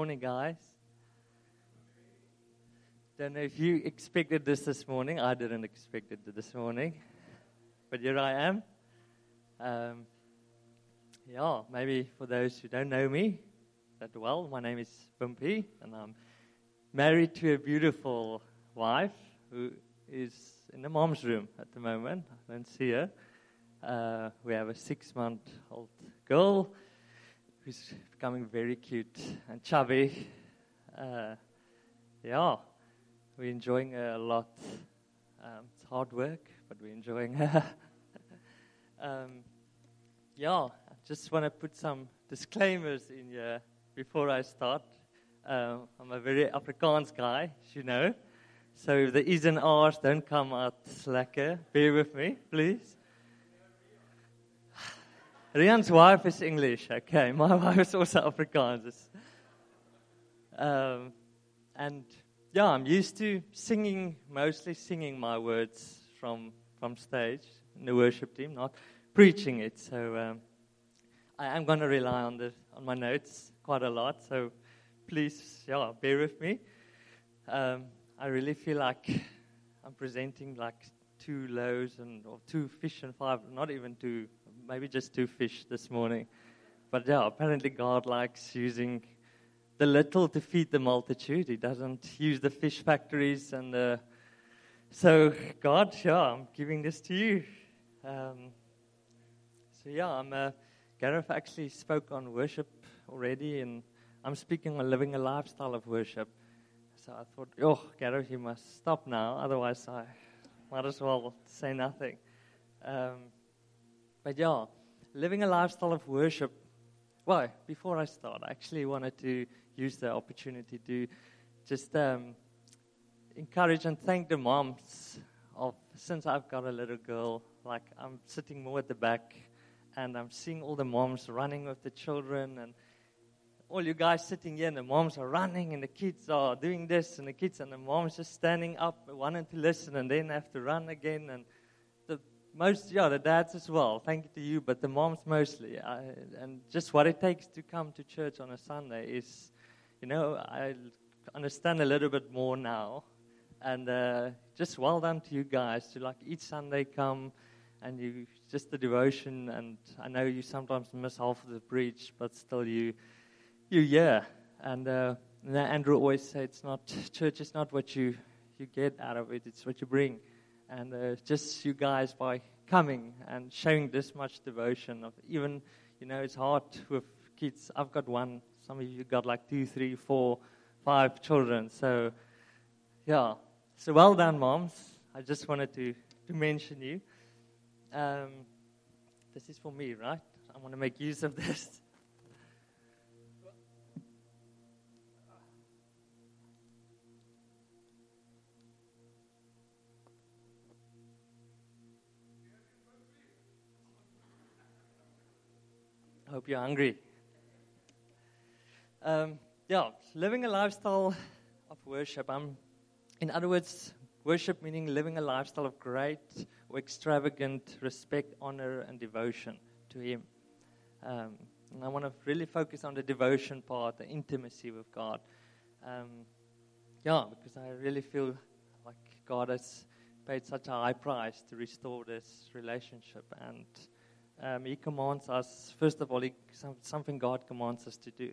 Morning, guys. Don't know if you expected this this morning. I didn't expect it this morning. But here I am. Um, yeah, maybe for those who don't know me that well, my name is Wimpie, and I'm married to a beautiful wife who is in the mom's room at the moment. I don't see her. Uh, we have a six month old girl who's becoming very cute and chubby. Uh, yeah, we're enjoying a lot. Um, it's hard work, but we're enjoying um, yeah, I just want to put some disclaimers in here before I start. Um, I'm a very Afrikaans guy, as you know. So if the E's and R's don't come out slacker, bear with me, please. Rian's wife is English, okay. My wife is also Afrikaans. Um, and yeah, I'm used to singing, mostly singing my words from, from stage in the worship team, not preaching it. So um, I am going to rely on, the, on my notes quite a lot. So please, yeah, bear with me. Um, I really feel like I'm presenting like two loaves and or two fish and five, not even two, maybe just two fish this morning. But yeah, apparently God likes using the little to feed the multitude. He doesn't use the fish factories and the. So God, yeah, I'm giving this to you. Um, so yeah, I'm. Uh, Gareth actually spoke on worship already, and I'm speaking on living a lifestyle of worship. So I thought, oh, Gareth, you must stop now, otherwise I might as well say nothing. Um, but yeah, living a lifestyle of worship. Well, before I start, I actually wanted to use the opportunity to just um, encourage and thank the moms of since I've got a little girl. Like I'm sitting more at the back, and I'm seeing all the moms running with the children, and all you guys sitting here, and the moms are running, and the kids are doing this, and the kids and the moms just standing up, wanting to listen, and then have to run again, and most, yeah, the dads as well. Thank you to you, but the moms mostly. I, and just what it takes to come to church on a Sunday is, you know, I understand a little bit more now. And uh, just well done to you guys to like each Sunday come and you just the devotion. And I know you sometimes miss half of the preach, but still you, you yeah. And uh, Andrew always said, it's not church is not what you you get out of it; it's what you bring and uh, just you guys by coming and showing this much devotion of even you know it's hard with kids. I've got one. Some of you got like two three four five children. So yeah. So well done moms. I just wanted to, to mention you. Um, this is for me right? I want to make use of this hope you're hungry. Um, yeah, living a lifestyle of worship. Um, in other words, worship meaning living a lifestyle of great or extravagant respect, honor, and devotion to Him. Um, and I want to really focus on the devotion part, the intimacy with God. Um, yeah, because I really feel like God has paid such a high price to restore this relationship and um, he commands us, first of all, he, something God commands us to do.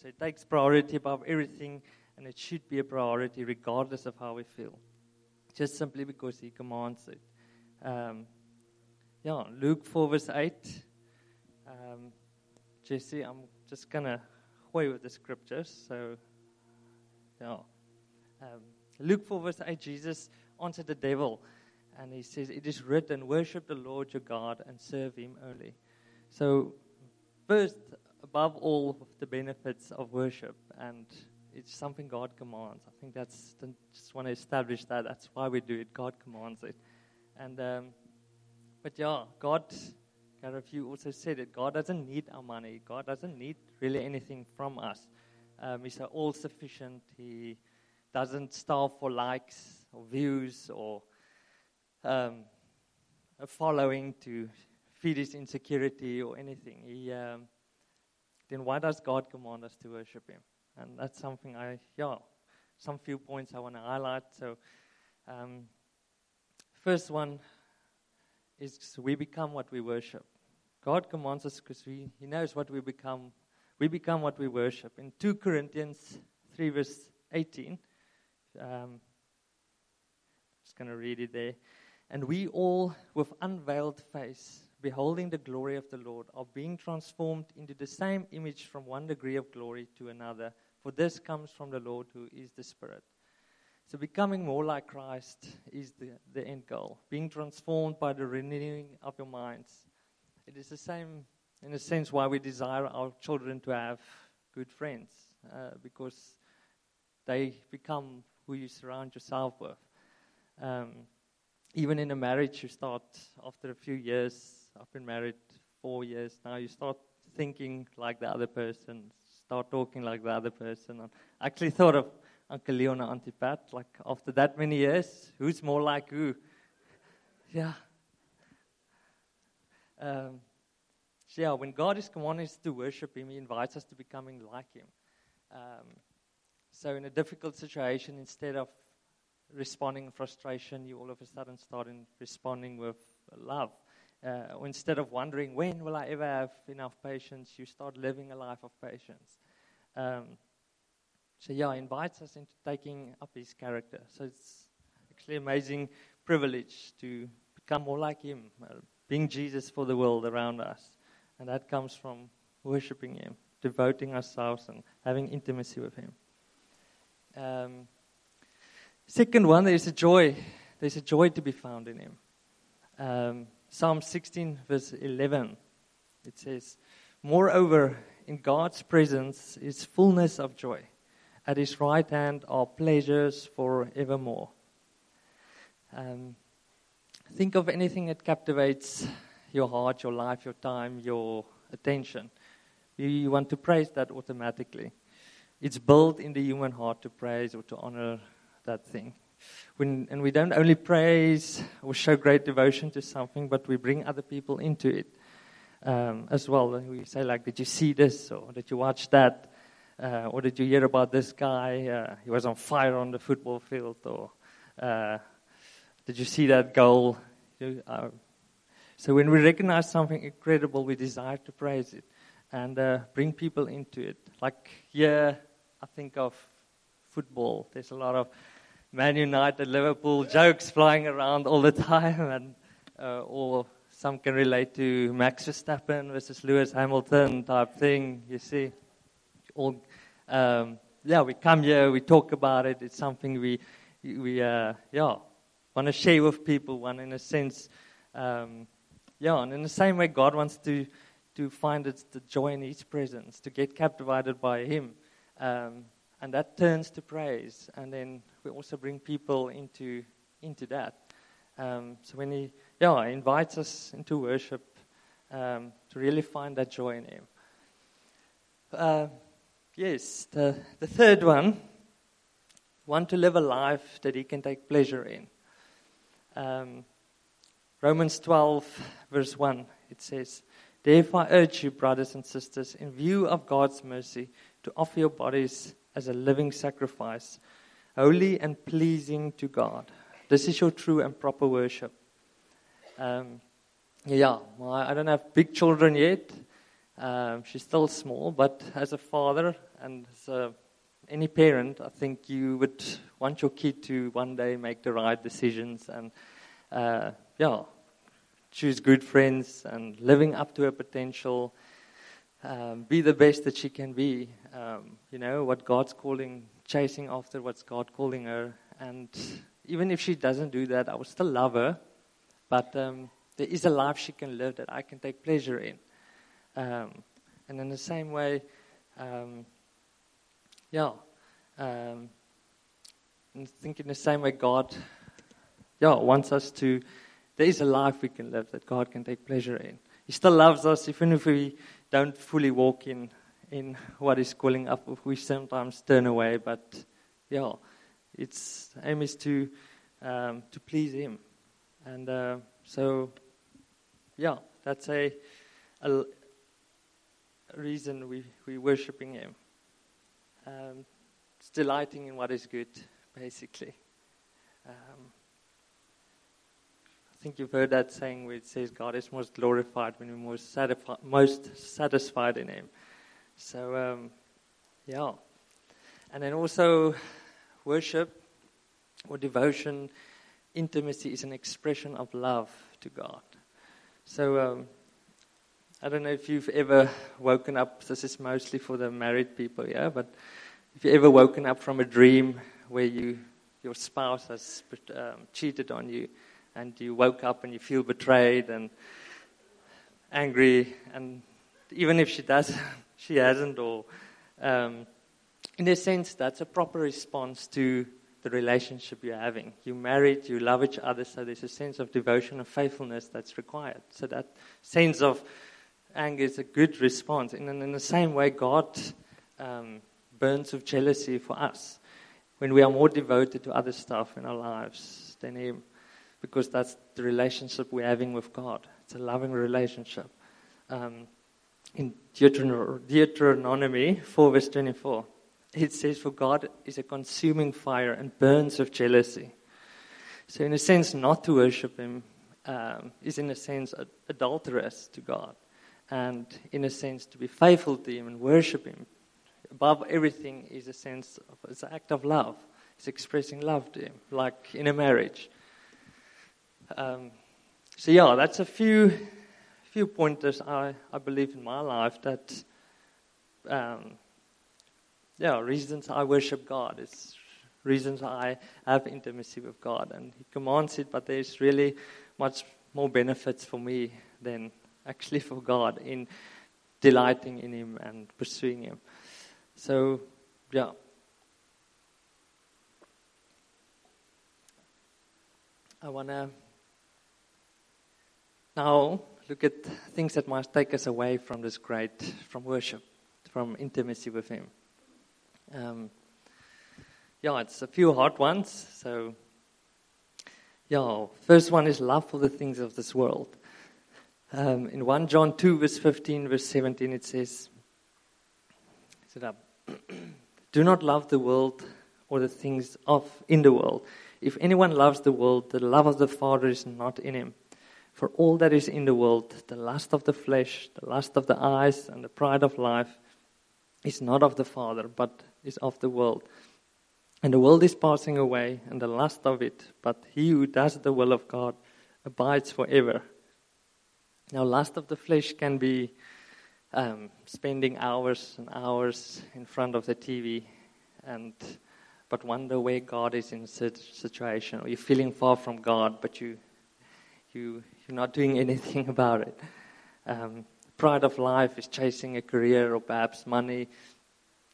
So it takes priority above everything, and it should be a priority regardless of how we feel. Just simply because he commands it. Um, yeah, Luke 4, verse 8. Um, Jesse, I'm just going to away with the scriptures. So, yeah. Um, Luke 4, verse 8, Jesus answered the devil and he says, It is written, worship the Lord your God and serve him only. So, first, above all the benefits of worship, and it's something God commands. I think that's, just want to establish that. That's why we do it. God commands it. And, um, but yeah, God, Gareth, you also said it. God doesn't need our money. God doesn't need really anything from us. Um, he's all sufficient. He doesn't starve for likes or views or um, a following to feed his insecurity or anything. He, um, then why does God command us to worship him? and that's something I yeah, some few points I want to highlight. So, um, first one is we become what we worship. God commands us because He knows what we become. We become what we worship. In 2 Corinthians 3, verse 18, um, just going to read it there. And we all, with unveiled face, beholding the glory of the Lord, are being transformed into the same image from one degree of glory to another. For this comes from the Lord who is the Spirit. So, becoming more like Christ is the, the end goal. Being transformed by the renewing of your minds. It is the same, in a sense, why we desire our children to have good friends, uh, because they become who you surround yourself with. Um, even in a marriage, you start after a few years. I've been married four years now. You start thinking like the other person, start talking like the other person. I actually thought of Uncle Leon and Auntie Pat. Like after that many years, who's more like who? yeah. Um, so yeah, when God is commanding us to worship Him, He invites us to becoming like Him. Um, so in a difficult situation, instead of responding in frustration, you all of a sudden start in responding with love. Uh, instead of wondering, when will I ever have enough patience, you start living a life of patience. Um, so, yeah, invites us into taking up his character. So, it's actually amazing privilege to become more like him, uh, being Jesus for the world around us. And that comes from worshiping him, devoting ourselves, and having intimacy with him. Um, Second one, there's a joy. There's a joy to be found in him. Um, Psalm 16, verse 11, it says, Moreover, in God's presence is fullness of joy. At his right hand are pleasures for evermore. Um, think of anything that captivates your heart, your life, your time, your attention. You want to praise that automatically. It's built in the human heart to praise or to honor that thing. When, and we don't only praise or show great devotion to something, but we bring other people into it um, as well. We say, like, did you see this? Or did you watch that? Uh, or did you hear about this guy? Uh, he was on fire on the football field. Or uh, did you see that goal? Uh, so when we recognize something incredible, we desire to praise it and uh, bring people into it. Like yeah, I think of football. There's a lot of Man United, Liverpool jokes flying around all the time, and uh, or some can relate to Max Verstappen versus Lewis Hamilton type thing. You see, all um, yeah, we come here, we talk about it. It's something we we uh, yeah want to share with people. One in a sense, um, yeah, and in the same way, God wants to to find its the joy in His presence, to get captivated by Him. Um, and that turns to praise. And then we also bring people into into that. Um, so when he, yeah, invites us into worship um, to really find that joy in Him. Uh, yes, the the third one, want to live a life that He can take pleasure in. Um, Romans 12, verse 1, it says, Therefore I urge you, brothers and sisters, in view of God's mercy, to offer your bodies as a living sacrifice, holy and pleasing to God. This is your true and proper worship. Um, yeah, I don't have big children yet. Um, she's still small, but as a father and as a, any parent, I think you would want your kid to one day make the right decisions and, uh, yeah, choose good friends and living up to her potential um, be the best that she can be. Um, you know, what God's calling, chasing after what's God calling her. And even if she doesn't do that, I will still love her. But um, there is a life she can live that I can take pleasure in. Um, and in the same way, um, yeah, um, I think in the same way God, yeah, wants us to. There is a life we can live that God can take pleasure in. He still loves us, even if we don't fully walk in in what is calling up. We sometimes turn away, but yeah, its aim is to um, to please Him, and uh, so yeah, that's a, a, reason we we worshiping Him. Um, it's delighting in what is good, basically. Um, think you've heard that saying where it says God is most glorified when we're most, most satisfied in Him. So, um, yeah. And then also, worship or devotion, intimacy is an expression of love to God. So, um, I don't know if you've ever woken up, this is mostly for the married people, yeah, but if you've ever woken up from a dream where you, your spouse has um, cheated on you, and you woke up and you feel betrayed and angry, and even if she does, she hasn't, or um, in a sense, that's a proper response to the relationship you're having. You're married, you love each other, so there's a sense of devotion and faithfulness that's required. So that sense of anger is a good response. And in the same way, God um, burns with jealousy for us when we are more devoted to other stuff in our lives than Him, because that's the relationship we're having with God. It's a loving relationship. Um, in Deuteronomy 4, verse 24, it says, For God is a consuming fire and burns with jealousy. So, in a sense, not to worship Him um, is, in a sense, adulterous to God. And, in a sense, to be faithful to Him and worship Him above everything is a sense of it's an act of love. It's expressing love to Him, like in a marriage. Um, so, yeah, that's a few few pointers I, I believe in my life that, um, yeah, reasons I worship God. It's reasons I have intimacy with God. And He commands it, but there's really much more benefits for me than actually for God in delighting in Him and pursuing Him. So, yeah. I want to now look at things that might take us away from this great, from worship, from intimacy with Him. Um, yeah, it's a few hard ones. So, yeah, first one is love for the things of this world. Um, in 1 John 2, verse 15, verse 17, it says, it up? Do not love the world or the things of in the world. If anyone loves the world, the love of the Father is not in him. For all that is in the world, the lust of the flesh, the lust of the eyes, and the pride of life, is not of the Father, but is of the world. And the world is passing away, and the lust of it, but he who does the will of God abides forever. Now, lust of the flesh can be um, spending hours and hours in front of the TV, and but wonder where God is in such situation, or you're feeling far from God, but you you you're not doing anything about it. Um, pride of life is chasing a career or perhaps money,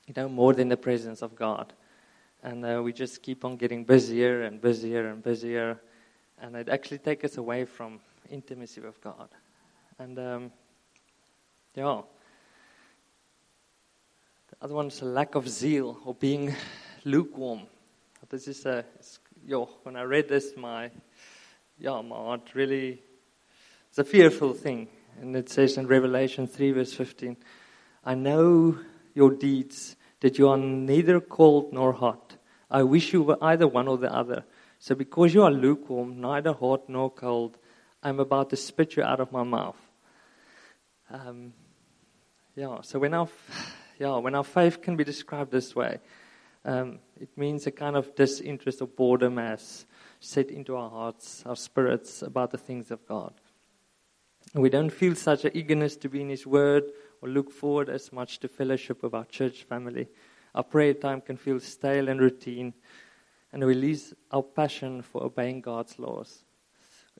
you know, more than the presence of God. And uh, we just keep on getting busier and busier and busier. And it actually takes us away from intimacy with God. And um, yeah. The other one is a lack of zeal or being lukewarm. This is a, yo, when I read this, my, yeah, my heart really it's a fearful thing. And it says in Revelation 3, verse 15, I know your deeds, that you are neither cold nor hot. I wish you were either one or the other. So because you are lukewarm, neither hot nor cold, I'm about to spit you out of my mouth. Um, yeah, so when our, yeah, when our faith can be described this way, um, it means a kind of disinterest or boredom has set into our hearts, our spirits about the things of God. We don't feel such an eagerness to be in His Word or look forward as much to fellowship with our church family. Our prayer time can feel stale and routine, and we lose our passion for obeying God's laws.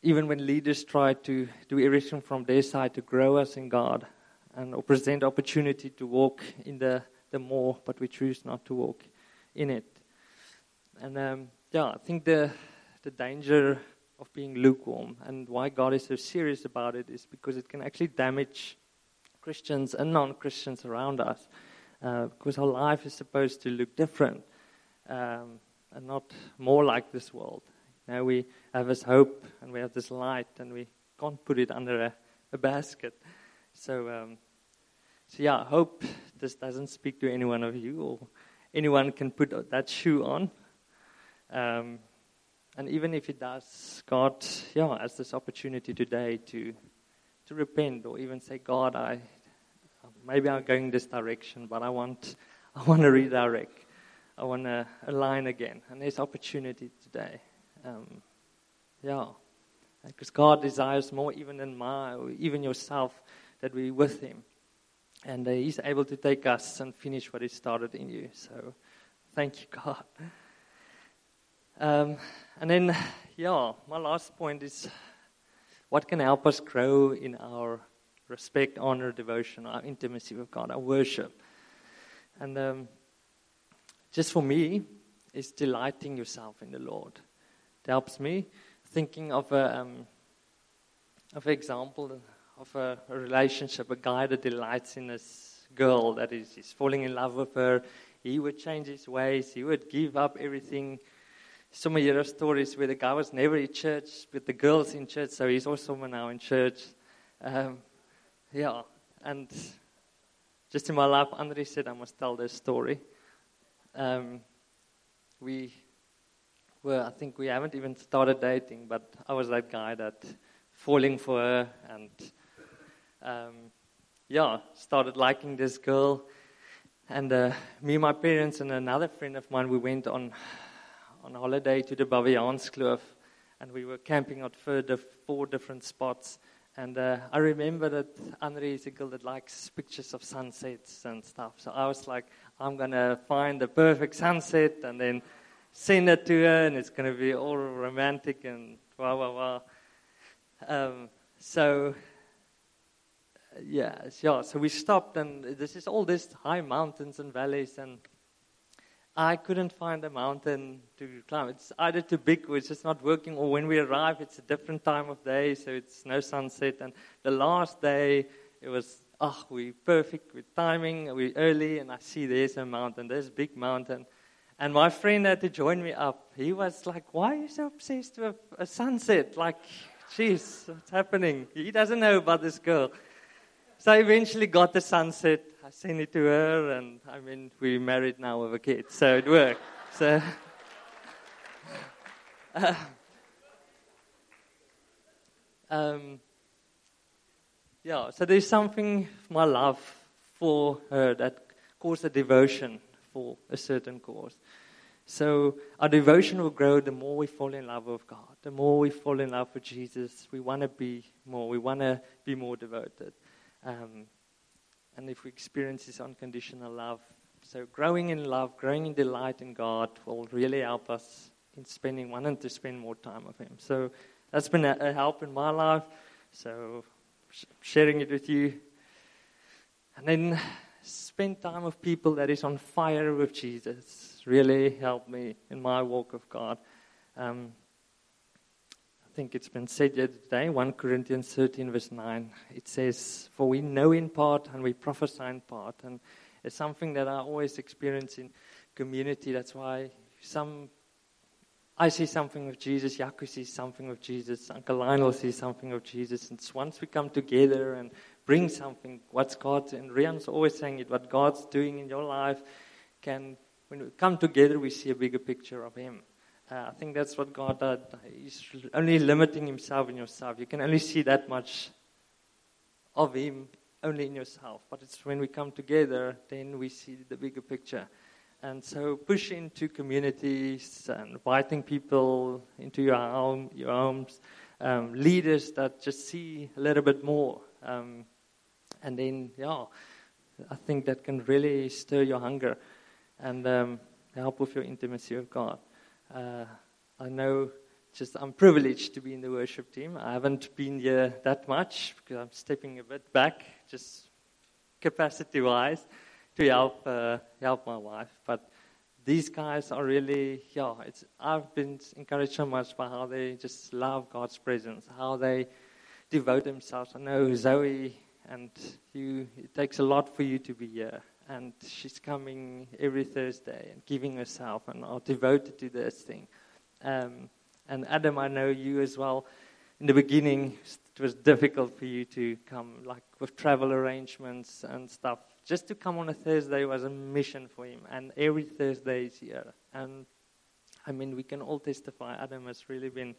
Even when leaders try to do everything from their side to grow us in God and or present opportunity to walk in the, the more, but we choose not to walk in it. And um, yeah, I think the the danger of being lukewarm. And why God is so serious about it is because it can actually damage Christians and non Christians around us. Uh, because our life is supposed to look different um, and not more like this world. Now we have this hope and we have this light and we can't put it under a, a basket. So, um, so yeah, I hope this doesn't speak to any one of you or anyone can put that shoe on. Um, and even if it does, God, yeah, has this opportunity today to to repent or even say, God, I maybe I'm going this direction, but I want I want to redirect. I want to align again. And there's opportunity today. Um, yeah. Because God desires more even than my, or even yourself, that we with Him. And uh, He's able to take us and finish what He started in you. So thank you, God. Um, and then, yeah, my last point is what can help us grow in our respect, honor, devotion, our intimacy with God, our worship. And um, just for me, it's delighting yourself in the Lord. It helps me thinking of a um, of an example of a, a, relationship, a guy that delights in this girl that is he's falling in love with her. He would change his ways. He would give up everything. Some of your stories where the guy was never in church, with the girls in church, so he's also now in church. Um, yeah, and just in my life, Andre said I must tell this story. Um, we were, I think we haven't even started dating, but I was that guy that falling for her and, um, yeah, started liking this girl. And uh, me, my parents, and another friend of mine, we went on on holiday to the Baviaanskloof, and we were camping at four different spots. And uh, I remember that Andre is a girl that likes pictures of sunsets and stuff. So I was like, I'm going to find the perfect sunset and then send it to her, and it's going to be all romantic and wow, wow, wow. Um, so, yeah, yeah, so we stopped, and this is all these high mountains and valleys, and I couldn't find a mountain to climb. It's either too big or it's just not working, or when we arrive, it's a different time of day, so it's no sunset. And the last day, it was, ah, oh, we're perfect with timing, we're early, and I see there's a mountain, there's a big mountain. And my friend had to join me up. He was like, why are you so obsessed with a sunset? Like, jeez, what's happening? He doesn't know about this girl. So I eventually got the sunset. I sent it to her, and I mean, we're married now with a kid, so it worked. So, uh, um, yeah, so there's something, my love for her that caused a devotion for a certain cause. So our devotion will grow the more we fall in love with God, the more we fall in love with Jesus. We want to be more, we want to be more devoted. Um, and if we experience this unconditional love, so growing in love, growing in delight in God will really help us in spending, wanting to spend more time with Him. So that's been a, a help in my life. So sh- sharing it with you. And then spend time with people that is on fire with Jesus really helped me in my walk of God. Um, think it's been said yesterday, 1 Corinthians 13, verse 9. It says, For we know in part and we prophesy in part. And it's something that I always experience in community. That's why some I see something of Jesus, Yaku sees something of Jesus, Uncle Lionel sees something of Jesus. And once we come together and bring something, what's God, and Rian's always saying it, what God's doing in your life can, when we come together, we see a bigger picture of Him. Uh, I think that's what God does. He's only limiting himself in yourself. You can only see that much of him only in yourself. But it's when we come together, then we see the bigger picture. And so push into communities and inviting people into your home, your homes, um, leaders that just see a little bit more. Um, and then, yeah, I think that can really stir your hunger and um, help with your intimacy with God. Uh, I know just I'm privileged to be in the worship team. I haven't been here that much because I'm stepping a bit back, just capacity wise, to help uh, help my wife. But these guys are really, yeah, it's, I've been encouraged so much by how they just love God's presence, how they devote themselves. I know Zoe and you, it takes a lot for you to be here and she's coming every Thursday and giving herself and are devoted to this thing. Um, and Adam, I know you as well. In the beginning, it was difficult for you to come, like with travel arrangements and stuff. just to come on a Thursday was a mission for him, and every Thursday is here. And I mean, we can all testify. Adam has really been,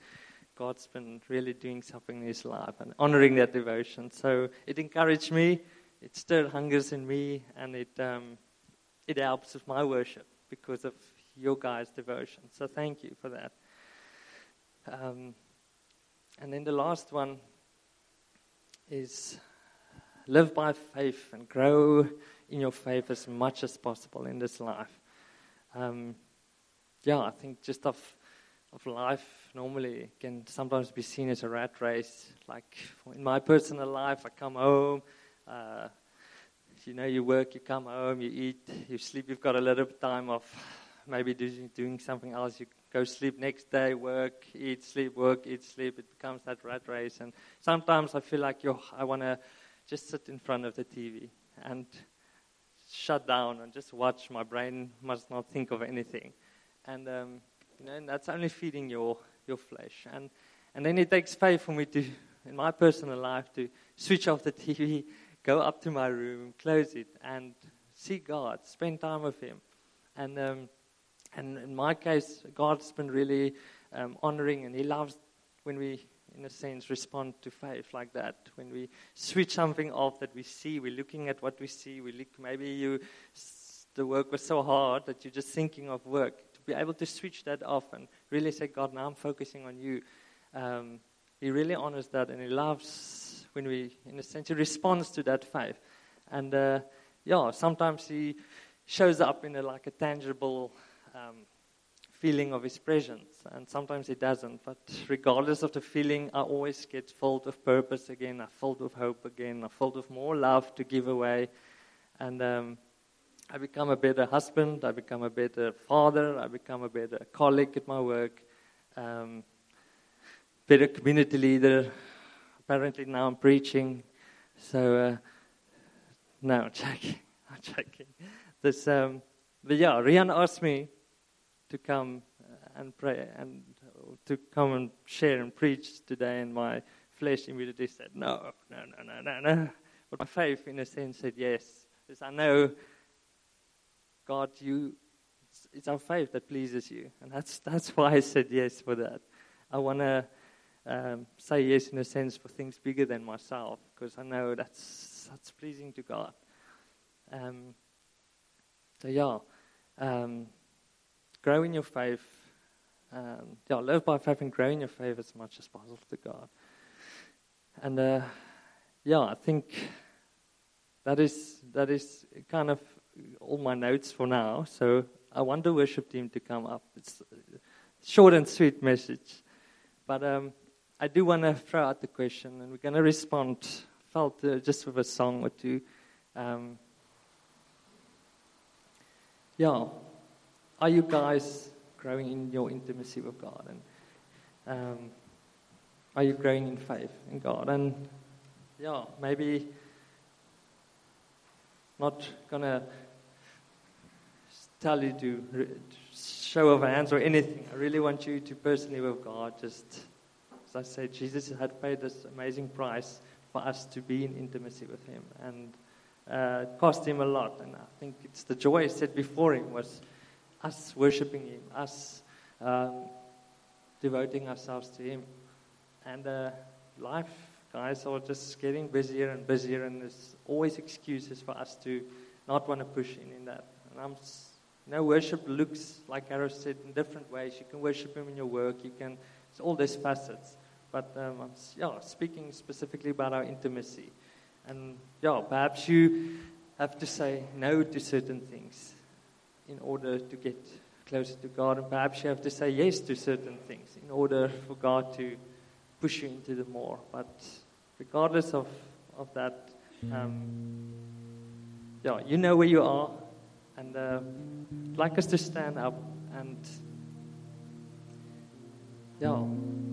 God's been really doing something in his life and honoring that devotion. So it encouraged me, it stirred hungers in me, and it um, it helps with my worship because of your guys' devotion. So thank you for that. Um, and then the last one is live by faith and grow in your faith as much as possible in this life. Um, yeah, I think just of of life normally can sometimes be seen as a rat race. Like in my personal life, I come home. Uh, you know, you work, you come home, you eat, you sleep. You've got a little time off, maybe doing, something else. You go sleep next day, work, eat, sleep, work, eat, sleep. It becomes that rat race. And sometimes I feel like I want to just sit in front of the TV and shut down and just watch. My brain must not think of anything. And, um, you know, and that's only feeding your, your flesh. And, and then it takes faith for me to, in my personal life, to switch off the TV, go up to my room, close it, and see God, spend time with Him. And, um, and in my case, God's been really um, honoring, and He loves when we, in a sense, respond to faith like that. When we switch something off that we see, we're looking at what we see. We look, maybe you, the work was so hard that you're just thinking of work. To be able to switch that off and really say, God, now I'm focusing on you. Um, he really honors that, and He loves when we, in a sense, He responds to that faith. And uh, yeah, sometimes He shows up in a, like a tangible um, feeling of His presence, and sometimes He doesn't. But regardless of the feeling, I always get filled with purpose again. I'm filled with hope again. I'm filled with more love to give away, and um, I become a better husband. I become a better father. I become a better colleague at my work. Um, better community leader. Apparently now I'm preaching. So, uh, no, I'm joking. I'm joking. This, um, but yeah, Rian asked me to come uh, and pray and to come and share and preach today, and my flesh immediately said, no, no, no, no, no, no. But my faith, in a sense, said yes. Because I know, God, you, it's, it's our faith that pleases you. And that's, that's why I said yes for that. I want to um, say yes in a sense for things bigger than myself because I know that's that's pleasing to God. Um, so yeah, um, grow in your faith. Um, yeah, live by faith and grow in your faith as much as possible to God. And uh, yeah, I think that is that is kind of all my notes for now. So I want the worship team to come up. It's a short and sweet message, but. I do want to throw out the question, and we're going to respond. Felt uh, just with a song or two. Um, yeah, are you guys growing in your intimacy with God? And um, are you growing in faith in God? And yeah, maybe not gonna tell you to show of hands or anything. I really want you to personally with God just as I said, Jesus had paid this amazing price for us to be in intimacy with Him, and uh, it cost Him a lot. And I think it's the joy set before Him was us worshiping Him, us um, devoting ourselves to Him, and uh, life, guys, are just getting busier and busier, and there's always excuses for us to not want to push in in that. And I'm you know, worship looks, like Arrow said, in different ways. You can worship Him in your work. You can, it's all these facets. But um, yeah, speaking specifically about our intimacy. And yeah, perhaps you have to say no to certain things in order to get closer to God. And perhaps you have to say yes to certain things in order for God to push you into the more. But regardless of, of that, um, yeah, you know where you are. And uh, I'd like us to stand up and, yeah